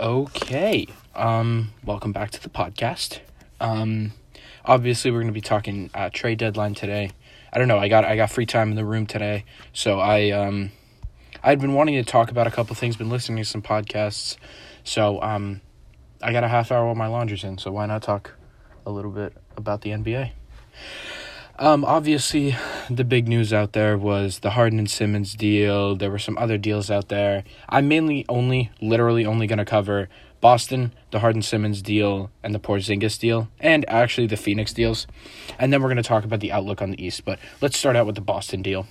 Okay. Um, welcome back to the podcast. Um, obviously we're going to be talking uh, trade deadline today. I don't know. I got I got free time in the room today, so I um, I'd been wanting to talk about a couple things. Been listening to some podcasts, so um, I got a half hour while my laundry's in. So why not talk a little bit about the NBA? Um, obviously, the big news out there was the Harden and Simmons deal. There were some other deals out there. I'm mainly only, literally only going to cover Boston, the Harden Simmons deal, and the Porzingis deal, and actually the Phoenix deals. And then we're going to talk about the outlook on the East. But let's start out with the Boston deal.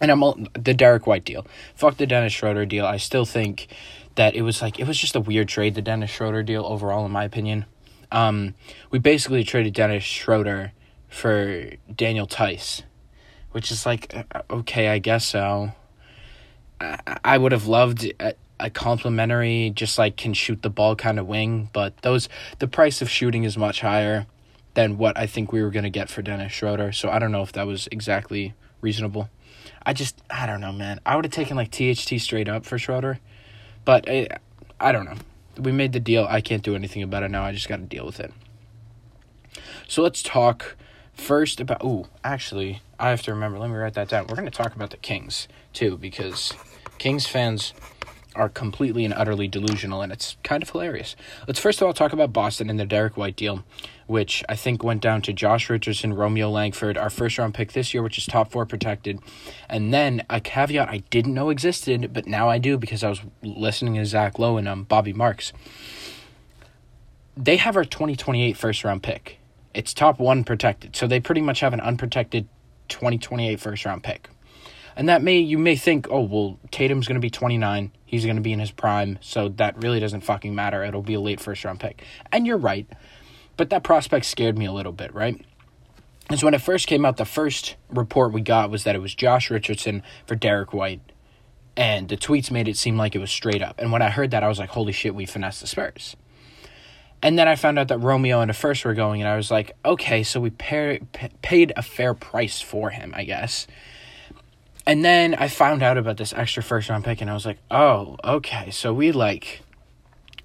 And I'm all, the Derek White deal. Fuck the Dennis Schroeder deal. I still think that it was like it was just a weird trade, the Dennis Schroeder deal overall, in my opinion. Um, we basically traded Dennis Schroeder for Daniel Theis, which is like uh, okay, I guess so. I, I would have loved a, a complimentary, just like can shoot the ball kind of wing, but those the price of shooting is much higher than what I think we were gonna get for Dennis Schroeder. So I don't know if that was exactly reasonable. I just I don't know, man. I would have taken like THT straight up for Schroeder, but I, I don't know. We made the deal. I can't do anything about it now. I just got to deal with it. So let's talk First, about oh, actually, I have to remember. Let me write that down. We're going to talk about the Kings too, because Kings fans are completely and utterly delusional, and it's kind of hilarious. Let's first of all talk about Boston and the Derek White deal, which I think went down to Josh Richardson, Romeo Langford, our first round pick this year, which is top four protected, and then a caveat I didn't know existed, but now I do because I was listening to Zach Lowe and um, Bobby Marks. They have our 2028 first round pick it's top one protected. So they pretty much have an unprotected 2028 first round pick. And that may, you may think, oh, well, Tatum's going to be 29. He's going to be in his prime. So that really doesn't fucking matter. It'll be a late first round pick. And you're right. But that prospect scared me a little bit, right? Because when it first came out, the first report we got was that it was Josh Richardson for Derek White. And the tweets made it seem like it was straight up. And when I heard that, I was like, holy shit, we finessed the Spurs. And then I found out that Romeo and the first were going, and I was like, okay, so we pay, paid a fair price for him, I guess. And then I found out about this extra first round pick, and I was like, oh, okay, so we like,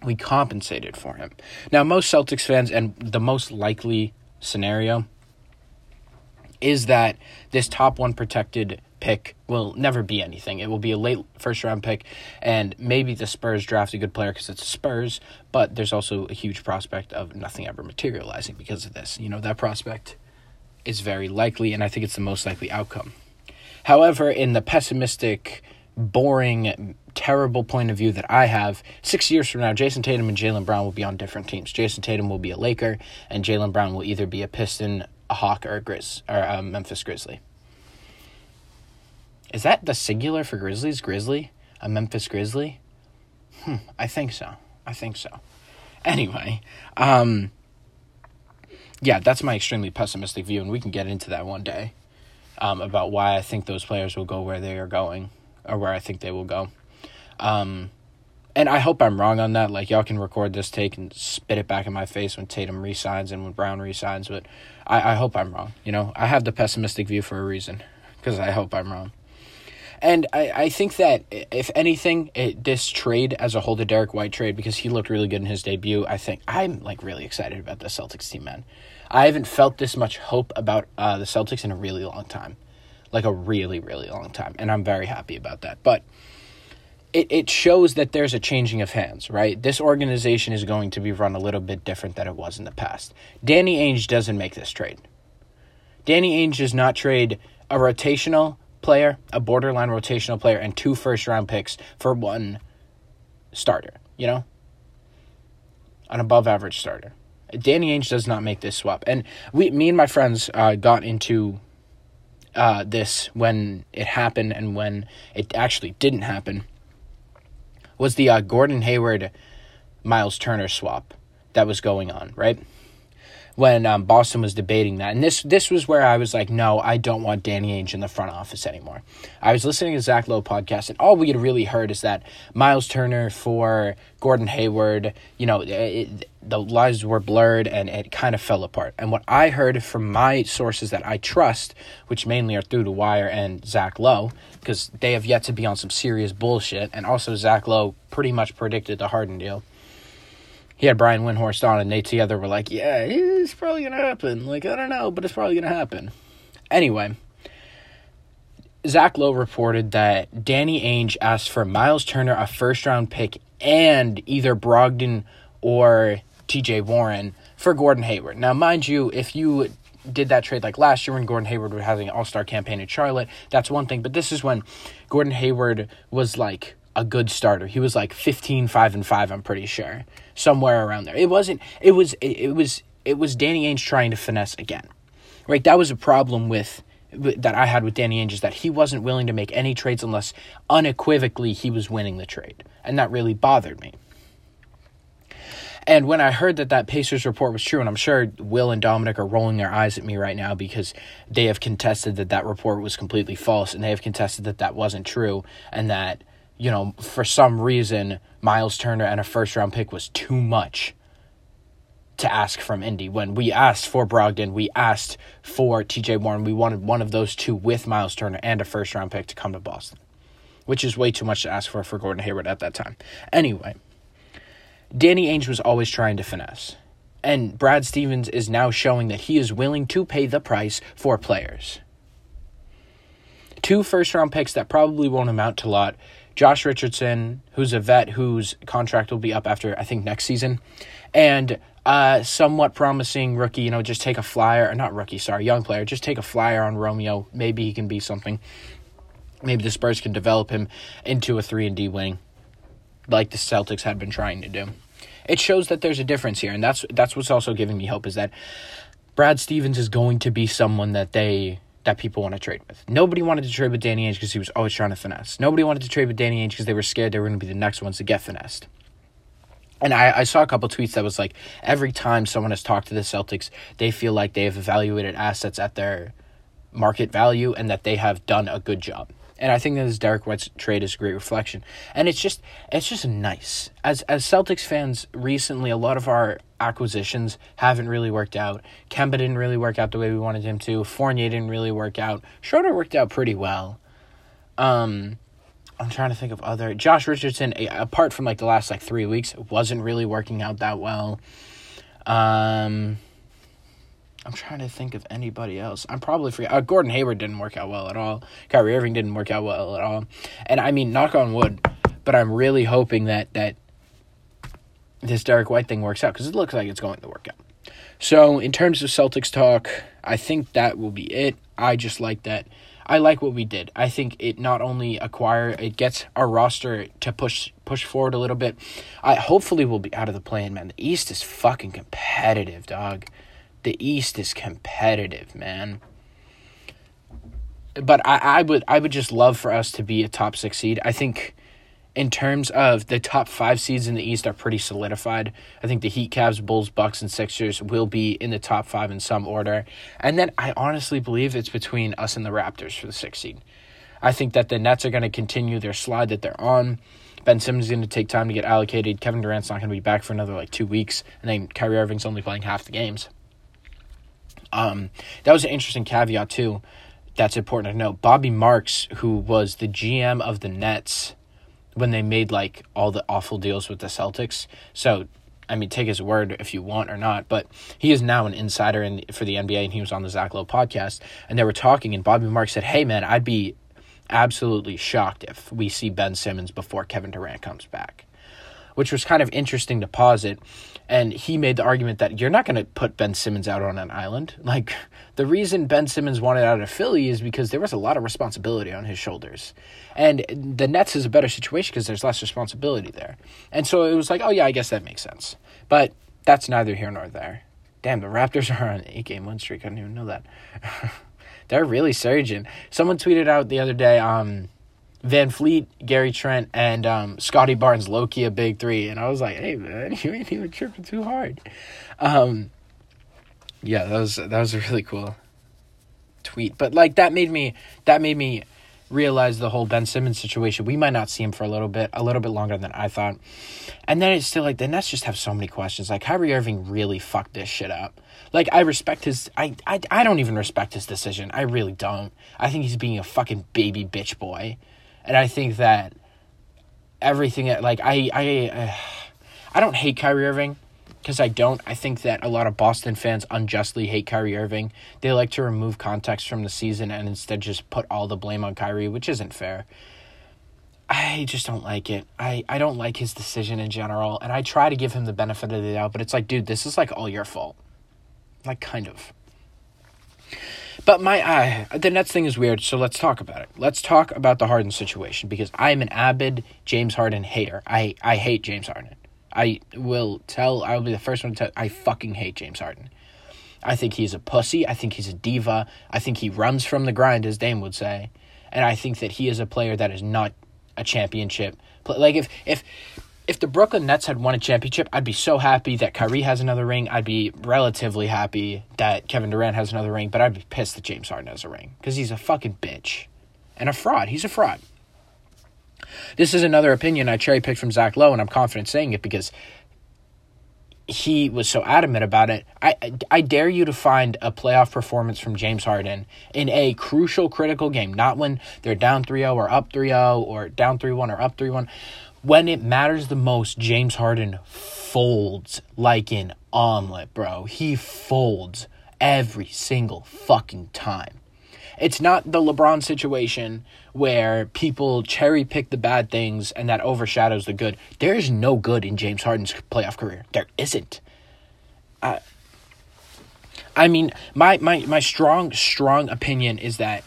we compensated for him. Now, most Celtics fans, and the most likely scenario is that this top one protected pick will never be anything. It will be a late first round pick, and maybe the Spurs draft a good player because it's Spurs, but there's also a huge prospect of nothing ever materializing because of this. You know, that prospect is very likely, and I think it's the most likely outcome. However, in the pessimistic, boring, terrible point of view that I have, six years from now, Jayson Tatum and Jaylen Brown will be on different teams. Jayson Tatum will be a Laker, and Jaylen Brown will either be a Piston, a Hawk, or a Grizz, or a Memphis Grizzly. Is that the singular for Grizzlies? Grizzly? A Memphis Grizzly? Hmm, I think so. I think so. Anyway, um, yeah, that's my extremely pessimistic view, and we can get into that one day um, about why I think those players will go where they are going, or where I think they will go. Um, and I hope I'm wrong on that. Like, y'all can record this take and spit it back in my face when Tatum resigns and when Brown resigns, but I, I hope I'm wrong. You know, I have the pessimistic view for a reason, because I hope I'm wrong. And I, I think that if anything, it, this trade as a whole, the Derek White trade, because he looked really good in his debut, I think I'm like really excited about the Celtics team, man. I haven't felt this much hope about uh, the Celtics in a really long time, like a really, really long time, and I'm very happy about that. But it, it shows that there's a changing of hands, right? This organization is going to be run a little bit different than it was in the past. Danny Ainge doesn't make this trade. Danny Ainge does not trade a rotational player, a borderline rotational player, and two first round picks for one starter, you know? An above average starter. Danny Ainge does not make this swap. And we me and my friends uh, got into uh, this when it happened and when it actually didn't happen was the uh, Gordon Hayward Miles Turner swap that was going on, right? When um, Boston was debating that. And this this was where I was like, no, I don't want Danny Ainge in the front office anymore. I was listening to Zach Lowe podcast, and all we had really heard is that Miles Turner for Gordon Hayward, you know, it, the lines were blurred and it kind of fell apart. And what I heard from my sources that I trust, which mainly are through the wire and Zach Lowe, because they have yet to be on some serious bullshit, and also Zach Lowe pretty much predicted the Harden deal he had Brian Windhorst on, and they together were like, "Yeah, it's probably gonna happen." Like, I don't know, but it's probably gonna happen. Anyway, Zach Lowe reported that Danny Ainge asked for Miles Turner, a first round pick, and either Brogdon or T.J. Warren for Gordon Hayward. Now, mind you, if you did that trade like last year when Gordon Hayward was having an All Star campaign in Charlotte, that's one thing. But this is when Gordon Hayward was like a good starter. He was like 15 5 and 5, I'm pretty sure. Somewhere around there. It wasn't it was it, it was it was Danny Ainge trying to finesse again. Right? That was a problem with that I had with Danny Ainge is that he wasn't willing to make any trades unless unequivocally he was winning the trade. And that really bothered me. And when I heard that that Pacers report was true, and I'm sure Will and Dominic are rolling their eyes at me right now because they have contested that that report was completely false, and they have contested that that wasn't true, and that you know, for some reason, Miles Turner and a first round pick was too much to ask from Indy. When we asked for Brogdon, we asked for TJ Warren. We wanted one of those two with Miles Turner and a first round pick to come to Boston, which is way too much to ask for for Gordon Hayward at that time. Anyway, Danny Ainge was always trying to finesse. And Brad Stevens is now showing that he is willing to pay the price for players. Two first round picks that probably won't amount to a lot Josh Richardson, who's a vet whose contract will be up after I think next season, and uh, somewhat promising rookie. You know, just take a flyer, or not rookie, sorry, young player. Just take a flyer on Romeo. Maybe he can be something. Maybe the Spurs can develop him into a three and D wing, like the Celtics had been trying to do. It shows that there's a difference here, and that's that's what's also giving me hope is that Brad Stevens is going to be someone that they that people want to trade with. Nobody wanted to trade with Danny Ainge because he was always trying to finesse. Nobody wanted to trade with Danny Ainge because they were scared they were going to be the next ones to get finessed. And I, I saw a couple tweets that was like every time someone has talked to the Celtics, they feel like they have evaluated assets at their market value and that they have done a good job. And I think that this Derek White's trade is a great reflection. And it's just it's just nice. As as Celtics fans recently a lot of our acquisitions haven't really worked out. Kemba didn't really work out the way we wanted him to. Fournier didn't really work out. Schroeder worked out pretty well. Um I'm trying to think of other Josh Richardson apart from like the last like 3 weeks wasn't really working out that well. Um I'm trying to think of anybody else. I'm probably forget. Uh, Gordon Hayward didn't work out well at all. Kyrie Irving didn't work out well at all. And I mean, knock on wood, but I'm really hoping that that this Derek White thing works out because it looks like it's going to work out. So in terms of Celtics talk, I think that will be it. I just like that. I like what we did. I think it not only acquire it gets our roster to push push forward a little bit. I hopefully we'll be out of the play-in, man. The East is fucking competitive, dog the East is competitive, man. But I, I would I would just love for us to be a top six seed. I think in terms of the top five seeds in the East are pretty solidified. I think the Heat, Cavs, Bulls, Bucks, and Sixers will be in the top five in some order. And then I honestly believe it's between us and the Raptors for the sixth seed. I think that the Nets are going to continue their slide that they're on. Ben Simmons is going to take time to get allocated. Kevin Durant's not going to be back for another like two weeks, and then Kyrie Irving's only playing half the games. Um, that was an interesting caveat too. That's important to note. Bobby Marks, who was the GM of the Nets when they made like all the awful deals with the Celtics. So, I mean, take his word if you want or not, but he is now an insider in for the NBA, and he was on the Zach Lowe podcast, and they were talking, and Bobby Mark said, "Hey, man, I'd be absolutely shocked if we see Ben Simmons before Kevin Durant comes back." Which was kind of interesting to posit and he made the argument that you're not going to put Ben Simmons out on an island. Like the reason Ben Simmons wanted out of Philly is because there was a lot of responsibility on his shoulders. And the Nets is a better situation because there's less responsibility there. And so it was like, oh yeah, I guess that makes sense. But that's neither here nor there. Damn, the Raptors are on an eight game win streak. I didn't even know that. They're really surging. Someone tweeted out the other day, um, VanVleet, Gary Trent, and um, Scottie Barnes, Loki, a big three. And I was like, hey, man, you ain't even tripping too hard. Um, Yeah, that was that was a really cool tweet. But like that made me that made me realize the whole Ben Simmons situation. We might not see him for a little bit, a little bit longer than I thought. And then it's still like the Nets just have so many questions. Like Kyrie Irving really fucked this shit up. Like I respect his I, I I don't even respect his decision. I really don't. I think he's being a fucking baby bitch boy. And I think that everything like I I I don't hate Kyrie Irving because I don't. I think that a lot of Boston fans unjustly hate Kyrie Irving. They like to remove context from the season and instead just put all the blame on Kyrie, which isn't fair. I just don't like it. I, I don't like his decision in general, and I try to give him the benefit of the doubt, but it's like, dude, this is like all your fault. Like, kind of. But my uh, the Nets thing is weird, so let's talk about it. Let's talk about the Harden situation because I am an avid James Harden hater. I, I hate James Harden. I will tell, I will be the first one to tell, I fucking hate James Harden. I think he's a pussy. I think he's a diva. I think he runs from the grind, as Dame would say. And I think that he is a player that is not a championship. Like, if, if, if the Brooklyn Nets had won a championship, I'd be so happy that Kyrie has another ring. I'd be relatively happy that Kevin Durant has another ring, but I'd be pissed that James Harden has a ring because he's a fucking bitch and a fraud. He's a fraud. This is another opinion I cherry picked from Zach Lowe, and I'm confident saying it because he was so adamant about it. I I dare you to find a playoff performance from James Harden in a crucial critical game, not when they're down 3-0 or up 3-0 or down 3-1 or up 3-1. When it matters the most, James Harden folds like an omelet, bro. He folds every single fucking time. It's not the LeBron situation where people cherry pick the bad things and that overshadows the good. There is no good in James Harden's playoff career. There isn't. Uh, I mean, my, my, my strong, strong opinion is that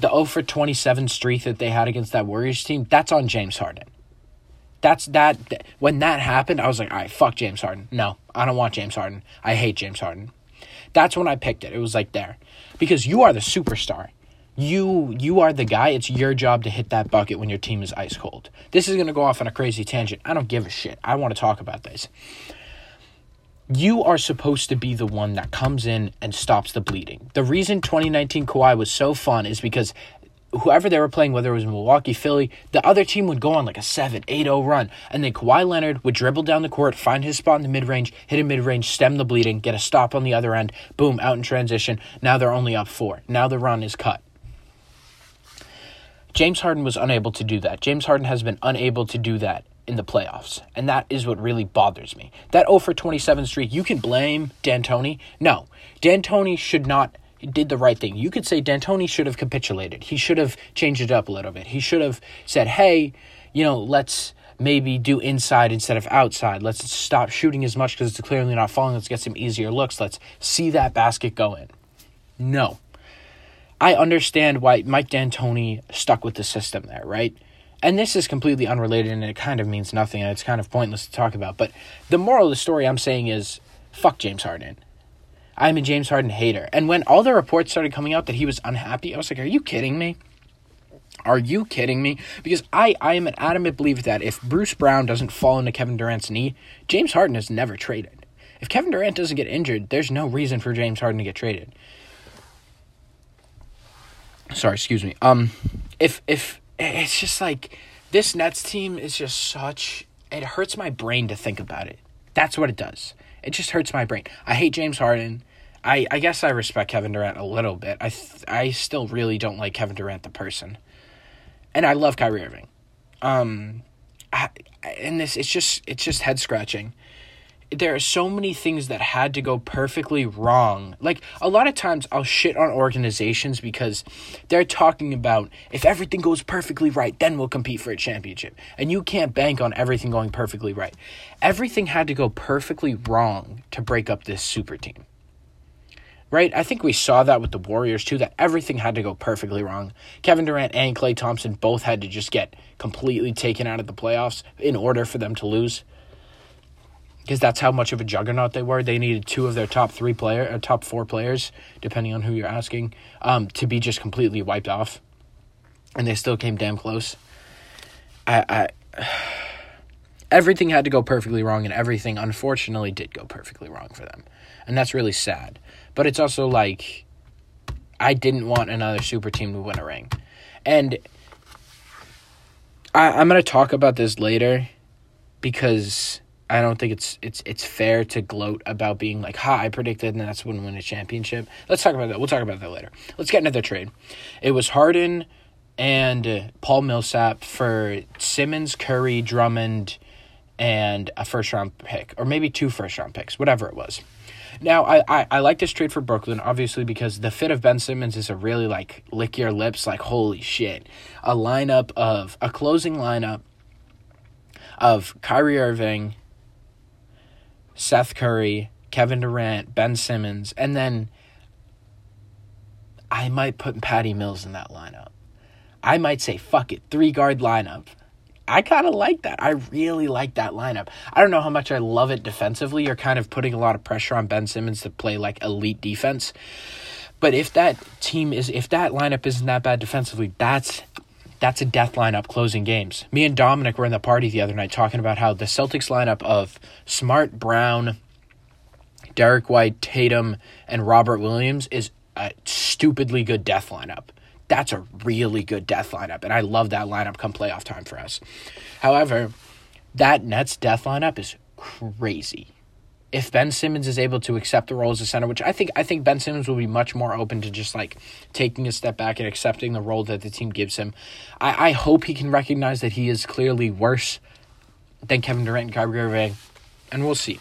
the 0 for 27 streak that they had against that Warriors team, that's on James Harden. That's that. When that happened, I was like, all right, fuck James Harden. No, I don't want James Harden. I hate James Harden. That's when I picked it. It was like there because you are the superstar. You you are the guy. It's your job to hit that bucket when your team is ice cold. This is going to go off on a crazy tangent. I don't give a shit. I want to talk about this. You are supposed to be the one that comes in and stops the bleeding. The reason 2019 Kawhi was so fun is because whoever they were playing, whether it was Milwaukee, Philly, the other team would go on like a 7 8 0 run. And then Kawhi Leonard would dribble down the court, find his spot in the mid range, hit a mid range, stem the bleeding, get a stop on the other end, boom, out in transition. Now they're only up four. Now the run is cut. James Harden was unable to do that. James Harden has been unable to do that in the playoffs. And that is what really bothers me. That 0 for 27 streak, you can blame D'Antoni. No, D'Antoni should not did the right thing. You could say D'Antoni should have capitulated. He should have changed it up a little bit. He should have said, "Hey, you know, let's maybe do inside instead of outside. Let's stop shooting as much because it's clearly not falling. Let's get some easier looks. Let's see that basket go in." No. I understand why Mike D'Antoni stuck with the system there, right? And this is completely unrelated and it kind of means nothing and it's kind of pointless to talk about. But the moral of the story I'm saying is fuck James Harden. I'm a James Harden hater. And when all the reports started coming out that he was unhappy, I was like, are you kidding me? Are you kidding me? Because I, I am an adamant believer that if Bruce Brown doesn't fall into Kevin Durant's knee, James Harden is never traded. If Kevin Durant doesn't get injured, there's no reason for James Harden to get traded. Sorry, excuse me. Um, if if it's just like this Nets team is just such it hurts my brain to think about it. That's what it does. It just hurts my brain. I hate James Harden. I, I guess I respect Kevin Durant a little bit. I th- I still really don't like Kevin Durant the person, and I love Kyrie Irving. Um, I, and this it's just it's just head scratching there are so many things that had to go perfectly wrong. Like a lot of times I'll shit on organizations because they're talking about if everything goes perfectly right, then we'll compete for a championship. And you can't bank on everything going perfectly right. Everything had to go perfectly wrong to break up this super team. Right? I think we saw that with the Warriors too, that everything had to go perfectly wrong. Kevin Durant and Klay Thompson both had to just get completely taken out of the playoffs in order for them to lose because that's how much of a juggernaut they were. They needed two of their top three player, or uh, top four players, depending on who you're asking, um, to be just completely wiped off, and they still came damn close. I, I everything had to go perfectly wrong, and everything unfortunately did go perfectly wrong for them, and that's really sad. But it's also like I didn't want another super team to win a ring, and I, I'm gonna talk about this later because I don't think it's it's it's fair to gloat about being like, "Ha, I predicted and that's when win a championship." Let's talk about that. We'll talk about that later. Let's get another trade. It was Harden and Paul Millsap for Simmons, Curry, Drummond, and a first round pick, or maybe two first round picks, whatever it was. Now, I, I, I like this trade for Brooklyn, obviously, because the fit of Ben Simmons is a really like lick your lips, like holy shit. A lineup of a closing lineup of Kyrie Irving, Seth Curry, Kevin Durant, Ben Simmons, and then I might put Patty Mills in that lineup. I might say, fuck it, three guard lineup. I kind of like that. I really like that lineup. I don't know how much I love it defensively. You're kind of putting a lot of pressure on Ben Simmons to play like elite defense. But if that team is, if that lineup isn't that bad defensively, that's that's a death lineup closing games. Me and Dominic were in the party the other night talking about how the Celtics lineup of Smart, Brown, Derek White, Tatum, and Robert Williams is a stupidly good death lineup. That's a really good death lineup, and I love that lineup come playoff time for us. However, that Nets death lineup is crazy if Ben Simmons is able to accept the role as a center, which I think I think Ben Simmons will be much more open to just like taking a step back and accepting the role that the team gives him. I, I hope he can recognize that he is clearly worse than Kevin Durant and Kyrie Irving, and we'll see.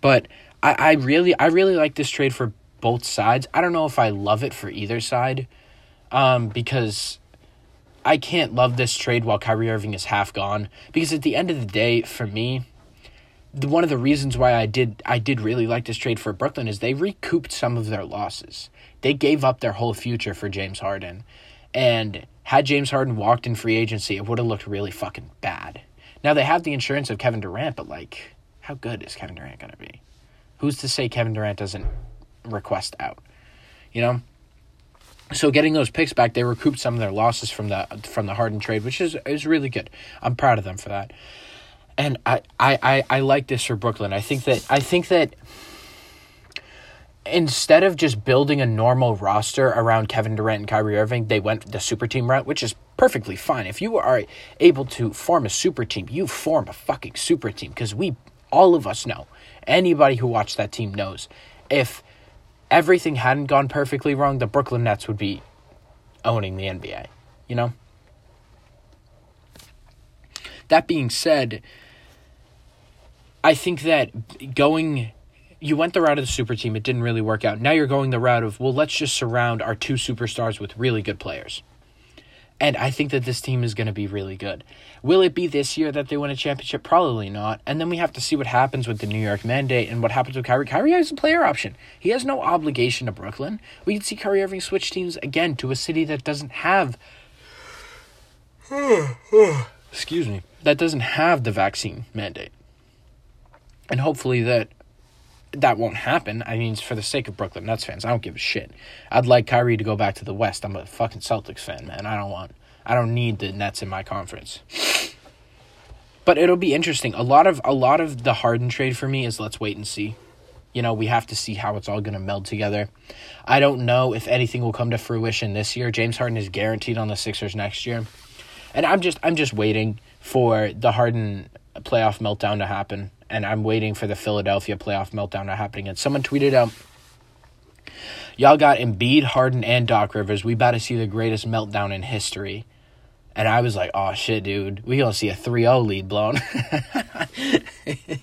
But I, I really I really like this trade for both sides. I don't know if I love it for either side, um, because I can't love this trade while Kyrie Irving is half gone. Because at the end of the day, for me the, one of the reasons why I did I did really like this trade for Brooklyn is they recouped some of their losses. They gave up their whole future for James Harden. And had James Harden walked in free agency, it would have looked really fucking bad. Now they have the insurance of Kevin Durant, but like how good is Kevin Durant to be? Who's to say Kevin Durant doesn't request out? You know? So getting those picks back, they recouped some of their losses from the from the Harden trade, which is is really good. I'm proud of them for that and I, I, I, I like this for Brooklyn. I think that I think that instead of just building a normal roster around Kevin Durant and Kyrie Irving, they went the super team route, which is perfectly fine. If you are able to form a super team, you form a fucking super team because we all of us know. Anybody who watched that team knows if everything hadn't gone perfectly wrong, the Brooklyn Nets would be owning the NBA, you know? That being said, I think that going you went the route of the super team, it didn't really work out. Now you're going the route of, well, let's just surround our two superstars with really good players. And I think that this team is going to be really good. Will it be this year that they win a championship? Probably not. And then we have to see what happens with the New York mandate and what happens with Kyrie. Kyrie has a player option. He has no obligation to Brooklyn. We can see Kyrie Irving switch teams again to a city that doesn't have. excuse me. That doesn't have the vaccine mandate and hopefully that that won't happen. I mean, for the sake of Brooklyn Nets fans, I don't give a shit. I'd like Kyrie to go back to the West. I'm a fucking Celtics fan, man. I don't want, I don't need the Nets in my conference. But it'll be interesting. A lot of a lot of the Harden trade for me is let's wait and see. You know, we have to see how it's all going to meld together. I don't know if anything will come to fruition this year. James Harden is guaranteed on the Sixers next year. And I'm just I'm just waiting for the Harden playoff meltdown to happen and I'm waiting for the Philadelphia playoff meltdown to happen again. Someone tweeted out, Y'all got Embiid, Harden, and Doc Rivers. We about to see the greatest meltdown in history. And I was like, oh shit, dude. We gonna see a 3-0 lead blown.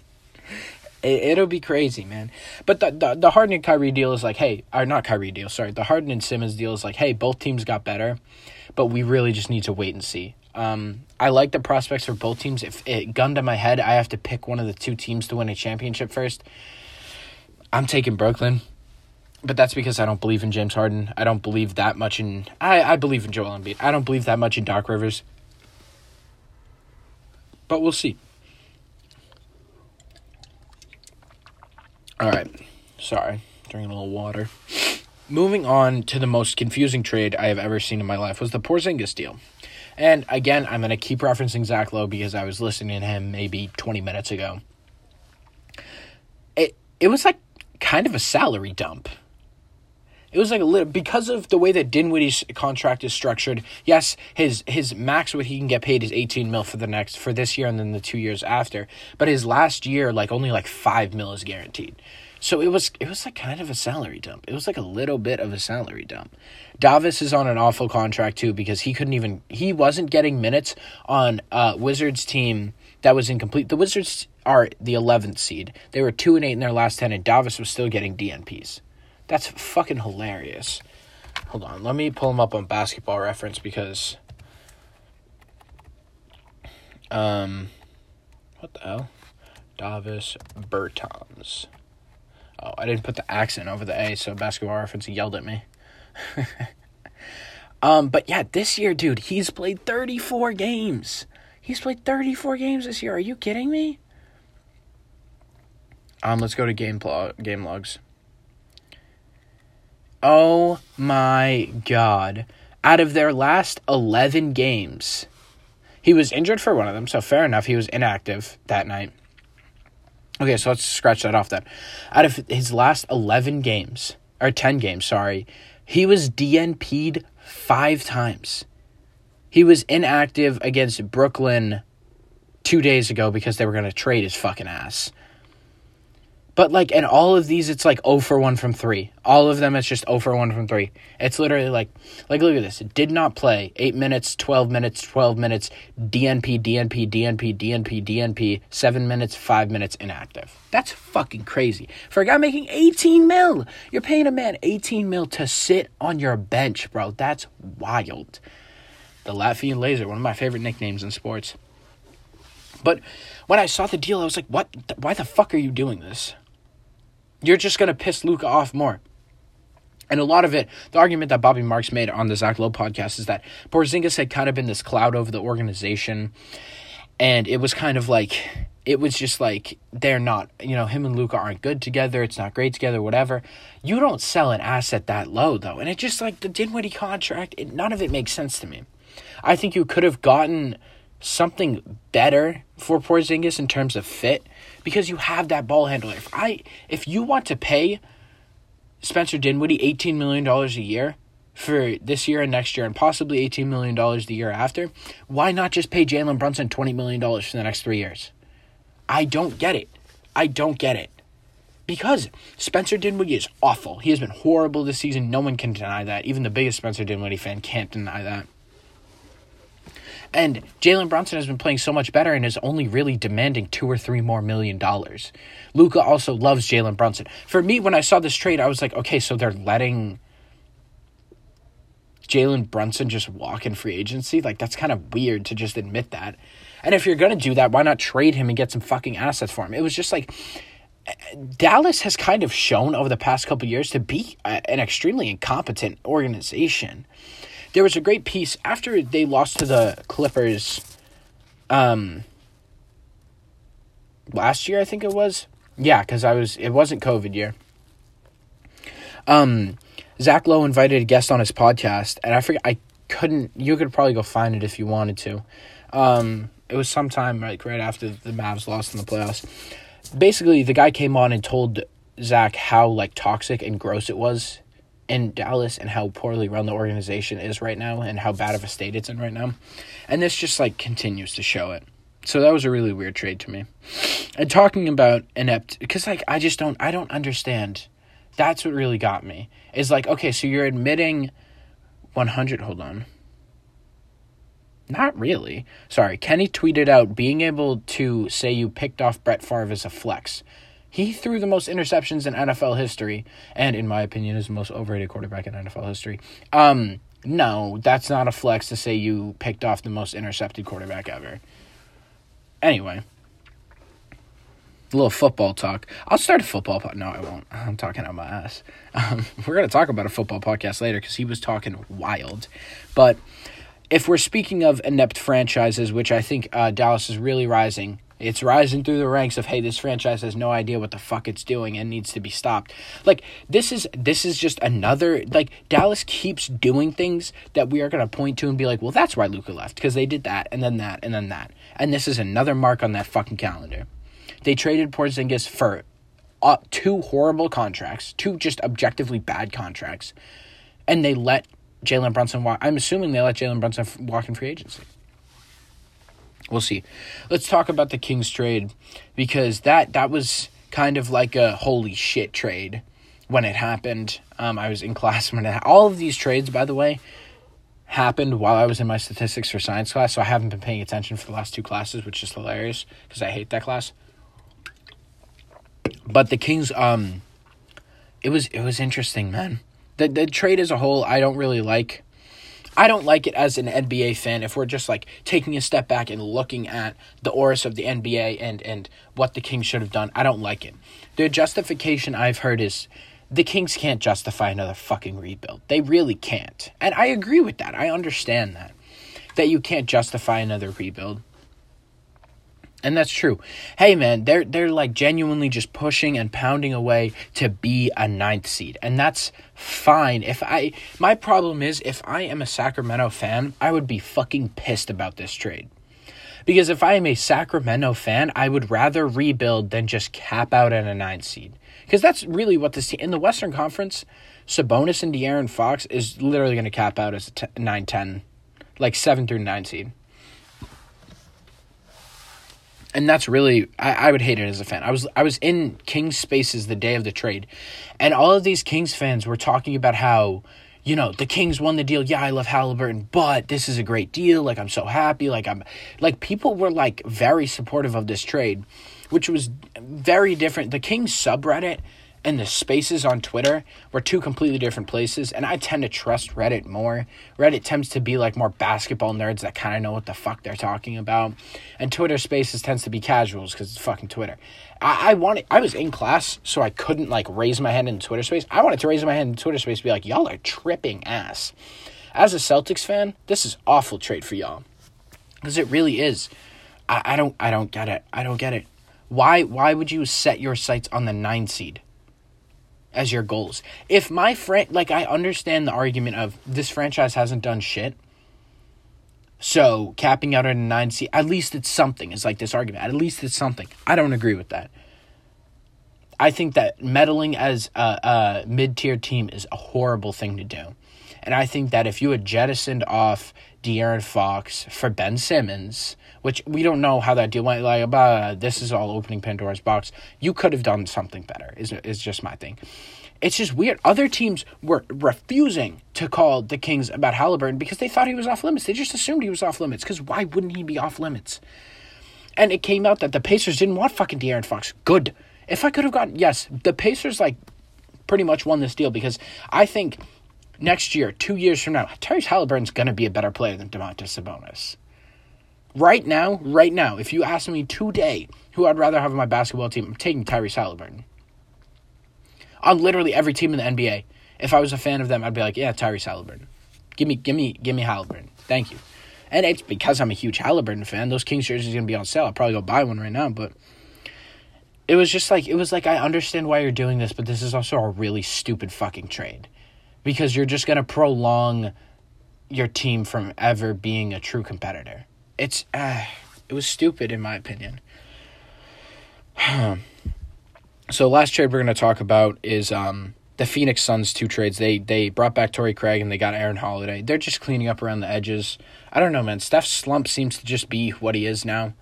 it, will be crazy, man. But the, the the Harden and Kyrie deal is like, hey, or not Kyrie deal, sorry. The Harden and Simmons deal is like, hey, both teams got better, but we really just need to wait and see. Um, I like the prospects for both teams. If it gunned to my head, I have to pick one of the two teams to win a championship first. I'm taking Brooklyn, but that's because I don't believe in James Harden. I don't believe that much in. I I believe in Joel Embiid. I don't believe that much in Doc Rivers. But we'll see. All right, sorry, drinking a little water. Moving on to the most confusing trade I have ever seen in my life was the Porzingis deal. And again, I'm going to keep referencing Zach Lowe because I was listening to him maybe 20 minutes ago. It it was like kind of a salary dump. It was like a little because of the way that Dinwiddie's contract is structured. Yes, his his max what he can get paid is 18 mil for the next for this year and then the 2 years after. But his last year like only like 5 mil is guaranteed. So it was it was like kind of a salary dump. It was like a little bit of a salary dump. Davis is on an awful contract too because he couldn't even he wasn't getting minutes on uh Wizards team that was incomplete. The Wizards are the 11th seed. They were 2 and 8 in their last 10 and Davis was still getting DNPs. That's fucking hilarious. Hold on, let me pull him up on basketball reference because um what the hell? Davis Bertans. Oh, I didn't put the accent over the A, so basketball reference yelled at me. um, but yeah, this year, dude, he's played 34 games. He's played 34 games this year. Are you kidding me? Um, let's go to game pl- game logs. Oh my god. Out of their last 11 games, he was injured for one of them, so fair enough, he was inactive that night. Okay, so let's scratch that off then. Out of his last 11 games, or 10 games, sorry, he was DNP'd five times. He was inactive against Brooklyn two days ago because they were going to trade his fucking ass. But like in all of these, it's like 0 for 1 from 3. All of them, it's just 0 for 1 from 3. It's literally like, like look at this. It did not play 8 minutes, 12 minutes, 12 minutes, DNP, DNP, DNP, DNP, DNP, 7 minutes, 5 minutes inactive. That's fucking crazy. For a guy making 18 mil, you're paying a man 18 mil to sit on your bench, bro. That's wild. The Latvian Laser, one of my favorite nicknames in sports. But when I saw the deal, I was like, what? Why the fuck are you doing this? You're just going to piss Luka off more. And a lot of it, the argument that Bobby Marks made on the Zach Lowe podcast is that Porzingis had kind of been this cloud over the organization. And it was kind of like, it was just like, they're not, you know, him and Luka aren't good together. It's not great together, whatever. You don't sell an asset that low, though. And it just like the Dinwiddie contract, it, none of it makes sense to me. I think you could have gotten something better for Porzingis in terms of fit because you have that ball handler. If I if you want to pay Spencer Dinwiddie eighteen million dollars a year for this year and next year and possibly eighteen million dollars the year after, why not just pay Jalen Brunson twenty million dollars for the next three years? I don't get it. I don't get it. Because Spencer Dinwiddie is awful. He has been horrible this season. No one can deny that. Even the biggest Spencer Dinwiddie fan can't deny that. And Jalen Brunson has been playing so much better and is only really demanding two or three more million dollars. Luka also loves Jalen Brunson. For me, when I saw this trade, I was like, okay, so they're letting Jalen Brunson just walk in free agency? Like, that's kind of weird to just admit that. And if you're going to do that, why not trade him and get some fucking assets for him? It was just like. Dallas has kind of shown over the past couple years to be an extremely incompetent organization there was a great piece after they lost to the Clippers um last year I think it was. Yeah, cuz I was it wasn't COVID year. Um Zach Lowe invited a guest on his podcast and I forget I couldn't you could probably go find it if you wanted to. Um it was sometime like right after the Mavs lost in the playoffs. Basically, the guy came on and told Zach how like toxic and gross it was in Dallas and how poorly run the organization is right now and how bad of a state it's in right now. And this just like continues to show it. So that was a really weird trade to me. And talking about inept because like I just don't I don't understand. That's what really got me. Is like okay, so you're admitting 100 hold on. Not really. Sorry, Kenny tweeted out being able to say you picked off Brett Favre as a flex. He threw the most interceptions in NFL history, and in my opinion, is the most overrated quarterback in NFL history. Um, no, that's not a flex to say you picked off the most intercepted quarterback ever. Anyway, a little football talk. I'll start a football podcast. No, I won't. I'm talking out my ass. Um, we're going to talk about a football podcast later because he was talking wild. But if we're speaking of inept franchises, which I think uh, Dallas is really rising It's rising through the ranks of hey, this franchise has no idea what the fuck it's doing and needs to be stopped. Like this is this is just another like Dallas keeps doing things that we are to point to and be like, "Well, that's why Luka left because they did that and then that and then that." And this is another mark on that fucking calendar. They traded Porzingis for uh, two horrible contracts, two just objectively bad contracts, and they let Jalen Brunson walk. I'm assuming they let Jalen Brunson walk in free agency. We'll see. Let's talk about the Kings trade because that that was kind of like a holy shit trade when it happened. Um, I was in class when it, all of these trades, by the way, happened while I was in my statistics for science class. So I haven't been paying attention for the last two classes, which is hilarious because I hate that class. But the Kings, um, it was it was interesting, man. The the trade as a whole, I don't really like. I don't like it as an NBA fan if we're just like taking a step back and looking at the auras of the NBA and and what the Kings should have done. I don't like it. The justification I've heard is the Kings can't justify another fucking rebuild. They really can't. And I agree with that. I understand that. That you can't justify another rebuild. And that's true. Hey man, they're they're like genuinely just pushing and pounding away to be a ninth seed. And that's fine. If I my problem is if I am a Sacramento fan, I would be fucking pissed about this trade. Because if I am a Sacramento fan, I would rather rebuild than just cap out at a ninth seed. Because that's really what this team in the Western Conference, Sabonis and De'Aaron Fox is literally going to cap out as a t- 9 10, like 7 through 9 seed and that's really I, I would hate it as a fan. I was I was in Kings spaces the day of the trade, and all of these Kings fans were talking about how you know the Kings won the deal. Yeah, I love Halliburton, but this is a great deal. Like I'm so happy. Like I'm like people were like very supportive of this trade, which was very different. The Kings subreddit and the spaces on Twitter were two completely different places, and I tend to trust Reddit more. Reddit tends to be like more basketball nerds that kind of know what the fuck they're talking about, and Twitter Spaces tends to be casuals because it's fucking Twitter. I, I wanted, I was in class, so I couldn't like raise my hand in Twitter Space. I wanted to raise my hand in Twitter Space, be like, y'all are tripping ass. As a Celtics fan, this is awful trade for y'all, because it really is. I, I don't, I don't get it. I don't get it. Why, why would you set your sights on the nine seed? As your goals. If my friend, like, I understand the argument of this franchise hasn't done shit. So capping out at a nine seed, at least it's something. It's like this argument. At least it's something. I don't agree with that. I think that meddling as a, a mid tier team is a horrible thing to do. And I think that if you had jettisoned off De'Aaron Fox for Ben Simmons, which we don't know how that deal went. Like, uh, this is all opening Pandora's box. You could have done something better. Is is just my thing. It's just weird. Other teams were refusing to call the Kings about Halliburton because they thought he was off limits. They just assumed he was off limits. Because why wouldn't he be off limits? And it came out that the Pacers didn't want fucking De'Aaron Fox. Good. If I could have gotten yes, the Pacers like pretty much won this deal because I think next year, two years from now, Tyrese Halliburton's gonna be a better player than Domantas Sabonis. Right now, right now, if you ask me today who I'd rather have on my basketball team, I'm taking Tyrese Halliburton. On literally every team in the NBA, if I was a fan of them, I'd be like, yeah, Tyrese Halliburton. Give me, give me, give me Halliburton. Thank you. And it's because I'm a huge Halliburton fan. Those Kings jerseys are gonna be on sale. I'll probably go buy one right now, but it was just like it was like I understand why you're doing this, but this is also a really stupid fucking trade. Because you're just gonna prolong your team from ever being a true competitor it's uh, it was stupid in my opinion. so last trade we're going to talk about is um, the Phoenix Suns two trades. They they brought back Torrey Craig and they got Aaron Holiday. They're just cleaning up around the edges. I don't know, man. Steph's slump seems to just be what he is now.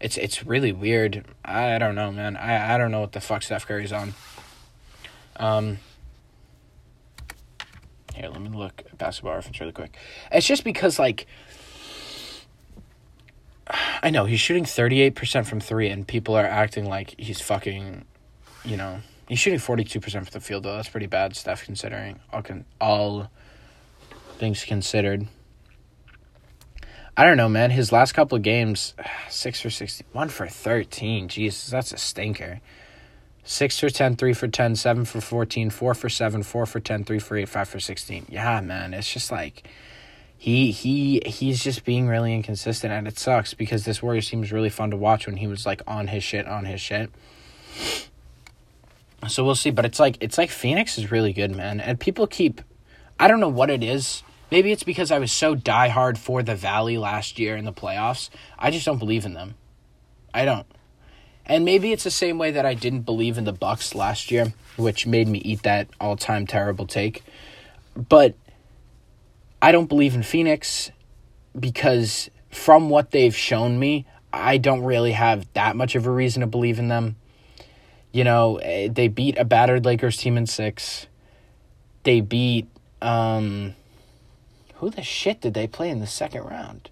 It's it's really weird. I don't know, man. I, I don't know what the fuck Steph Curry's on. Um here, let me look at basketball reference really quick. It's just because like I know he's shooting 38% from 3 and people are acting like he's fucking, you know, he's shooting 42% from the field though. That's pretty bad stuff considering all can all things considered. I don't know, man. His last couple of games, 6 for 60, 1 for 13. Jesus, that's a stinker. 6 for 10, 3 for 10, 7 for 14, 4 for 7, 4 for 10, 3 for 8, 5 for 16. Yeah, man. It's just like he he he's just being really inconsistent and it sucks because this Warriors team was really fun to watch when he was like on his shit on his shit. So we'll see, but it's like it's like Phoenix is really good, man. And people keep I don't know what it is. Maybe it's because I was so diehard for the Valley last year in the playoffs. I just don't believe in them. I don't. And maybe it's the same way that I didn't believe in the Bucks last year, which made me eat that all-time terrible take. But I don't believe in Phoenix because from what they've shown me, I don't really have that much of a reason to believe in them. You know, eh, they beat a battered Lakers team in 6. They beat um who the shit did they play in the second round?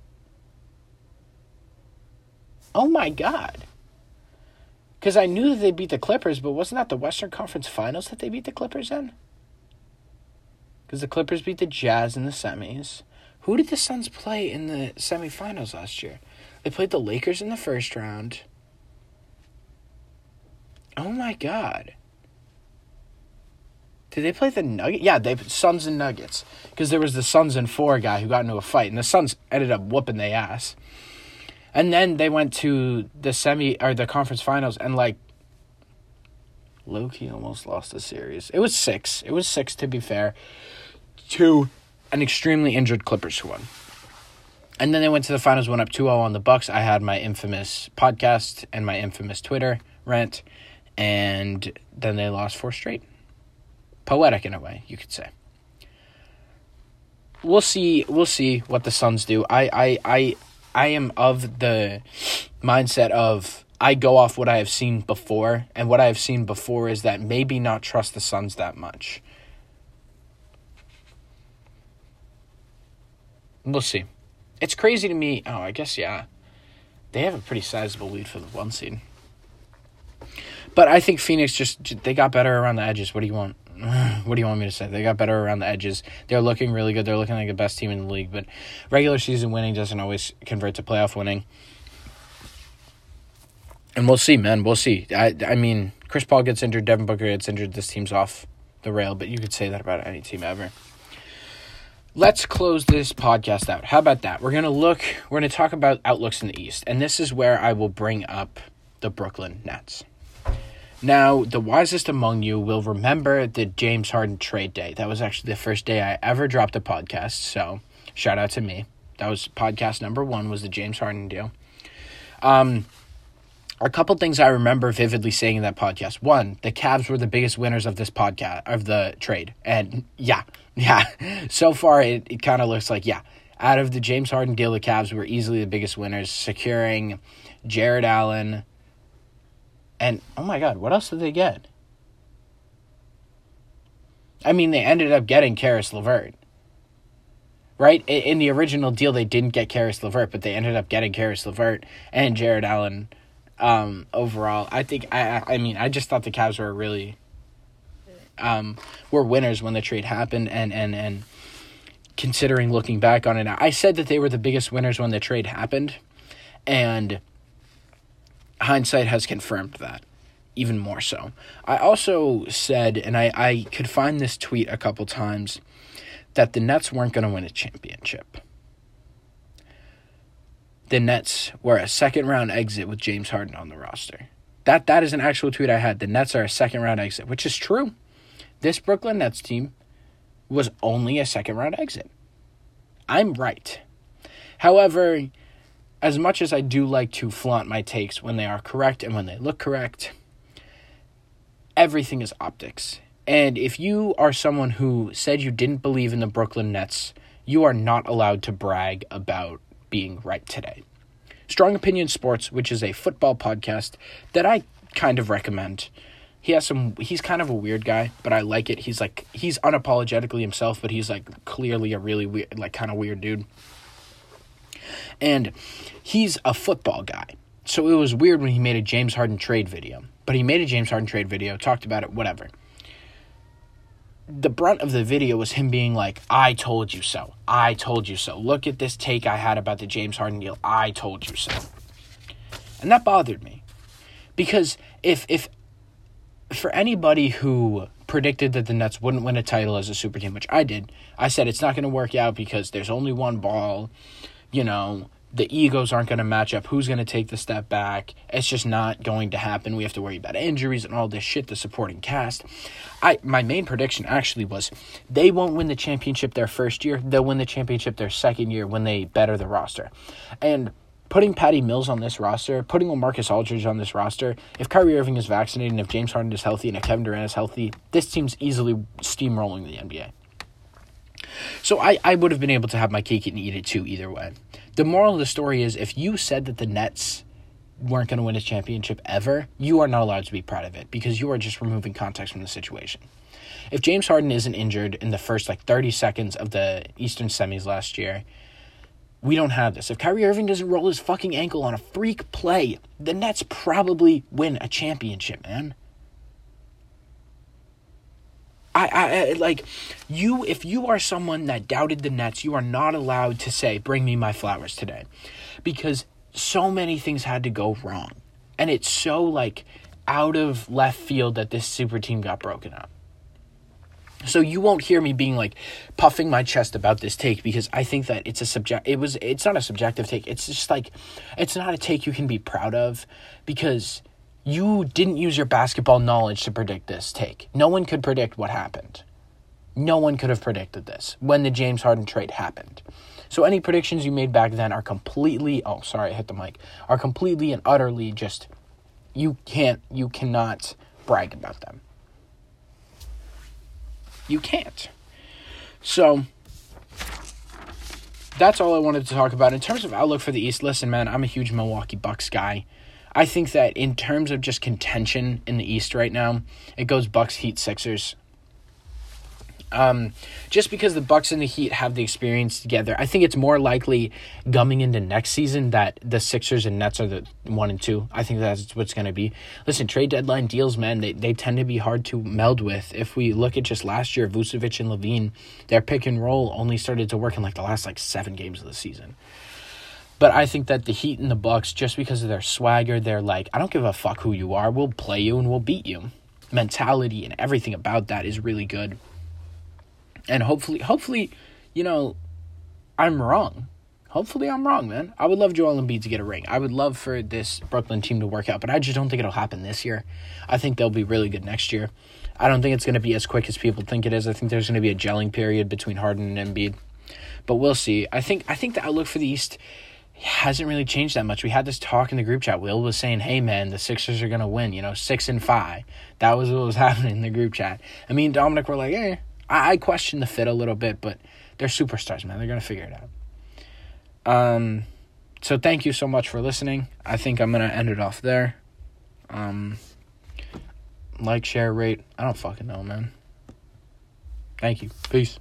Oh my god. Because I knew that they beat the Clippers, but wasn't that the Western Conference Finals that they beat the Clippers in? Because the Clippers beat the Jazz in the semis. Who did the Suns play in the semifinals last year? They played the Lakers in the first round. Oh my god. Did they play the Nuggets? Yeah, they Suns and Nuggets. Because there was the Suns and four guy who got into a fight, and the Suns ended up whooping their ass. And then they went to the semi or the conference finals, and like Loki almost lost the series. It was six. It was six to be fair. To an extremely injured Clippers who won. And then they went to the finals, went up 2 0 on the Bucks. I had my infamous podcast and my infamous Twitter rant, and then they lost four straight poetic in a way, you could say. We'll see. We'll see what the Suns do. I, I, I, I am of the mindset of I go off what I have seen before, and what I have seen before is that maybe not trust the Suns that much. We'll see. It's crazy to me. Oh, I guess yeah. They have a pretty sizable lead for the one seed. But I think Phoenix just they got better around the edges. What do you want? what do you want me to say? They got better around the edges. They're looking really good. They're looking like the best team in the league, but regular season winning doesn't always convert to playoff winning. And we'll see, man. We'll see. I I mean, Chris Paul gets injured, Devin Booker gets injured. This team's off the rail, but you could say that about any team ever. Let's close this podcast out. How about that? We're to look, we're to talk about outlooks in the East. And this is where I will bring up the Brooklyn Nets. Now, the wisest among you will remember the James Harden trade day. That was actually the first day I ever dropped a podcast. So, shout out to me. That was podcast number one was the James Harden deal. Um, a couple things I remember vividly saying in that podcast. One, the Cavs were the biggest winners of this podcast of the trade, and yeah, yeah. So far, it, it kind of looks like yeah. Out of the James Harden deal, the Cavs were easily the biggest winners, securing Jarrett Allen, and oh my God, what else did they get? I mean, they ended up getting Caris LeVert. Right? In the original deal, they didn't get Caris LeVert, but they ended up getting Caris LeVert and Jarrett Allen um, overall. I think, I, I mean, I just thought the Cavs were really, um, were winners when the trade happened. And, and, and considering looking back on it, I said that they were the biggest winners when the trade happened. And hindsight has confirmed that even more so. I also said, and I, I could find this tweet a couple times, that the Nets weren't going to win a championship. The Nets were a second round exit with James Harden on the roster. That that is an actual tweet I had. The Nets are a second round exit, which is true. This Brooklyn Nets team was only a second round exit. I'm right. However, as much as I do like to flaunt my takes when they are correct and when they look correct, everything is optics. And if you are someone who said you didn't believe in the Brooklyn Nets, you are not allowed to brag about being right today. Strong Opinion Sports, which is a football podcast that I kind of recommend. He has some he's kind of a weird guy, but I like it. He's like he's unapologetically himself, but he's like clearly a really weird like kind of weird dude. And he's a football guy. So it was weird when he made a James Harden trade video. But he made a James Harden trade video, talked about it, whatever. The brunt of the video was him being like, I told you so. I told you so. Look at this take I had about the James Harden deal. I told you so. And that bothered me. Because if if for anybody who predicted that the Nets wouldn't win a title as a super team, which I did. I said it's not going to work out because there's only one ball. You know, the egos aren't going to match up. Who's going to take the step back? It's just not going to happen. We have to worry about injuries and all this shit. The supporting cast. I my main prediction actually was they won't win the championship their first year. They'll win the championship their second year when they better the roster, and. Putting Patty Mills on this roster, putting Marcus Aldridge on this roster, if Kyrie Irving is vaccinated, and if James Harden is healthy, and if Kevin Durant is healthy, this team's easily steamrolling the NBA. So I, I would have been able to have my cake and eat it too, either way. The moral of the story is if you said that the Nets weren't going to win a championship ever, you are not allowed to be proud of it because you are just removing context from the situation. If James Harden isn't injured in the first like 30 seconds of the Eastern semis last year, we don't have this. If Kyrie Irving doesn't roll his fucking ankle on a freak play, the Nets probably win a championship, man. I, I, like you if you are someone that doubted the Nets, you are not allowed to say bring me my flowers today because so many things had to go wrong. And it's so like out of left field that this super team got broken up. So you won't hear me being like puffing my chest about this take because I think that it's a subject it was it's not a subjective take. It's just like it's not a take you can be proud of because you didn't use your basketball knowledge to predict this take. No one could predict what happened. No one could have predicted this when the James Harden trade happened. So any predictions you made back then are completely oh sorry, I hit the mic. Are completely and utterly just you can't you cannot brag about them. You can't. So that's all I wanted to talk about. In terms of outlook for the East, listen, man, I'm a huge Milwaukee Bucks guy. I think that in terms of just contention in the East right now, it goes Bucks, Heat, Sixers. Um, just because the Bucks and the Heat have the experience together, I think it's more likely gumming into next season that the Sixers and Nets are the one and two. I think that's what's going to be. Listen, trade deadline deals, man, they, they tend to be hard to meld with. If we look at just last year, Vucevic and LaVine, their pick and roll only started to work in like the last like seven games of the season. But I think that the Heat and the Bucks, just because of their swagger, they're like, I don't give a fuck who you are. We'll play you and we'll beat you. Mentality and everything about that is really good. And hopefully, hopefully, you know, I'm wrong. Hopefully, I'm wrong, man. I would love Joel Embiid to get a ring. I would love for this Brooklyn team to work out, but I just don't think it'll happen this year. I think they'll be really good next year. I don't think it's going to be as quick as people think it is. I think there's going to be a gelling period between Harden and Embiid, but we'll see. I think I think the outlook for the East hasn't really changed that much. We had this talk in the group chat. Will was saying, "Hey man, the Sixers are gonna win." You know, six and five. That was what was happening in the group chat. I mean, Dominic were like, "Eh." I, I question the fit a little bit, but they're superstars, man. They're gonna figure it out. Um, so thank you so much for listening. I think I'm gonna end it off there. Um, like, share, rate. I don't fucking know, man. Thank you. Peace.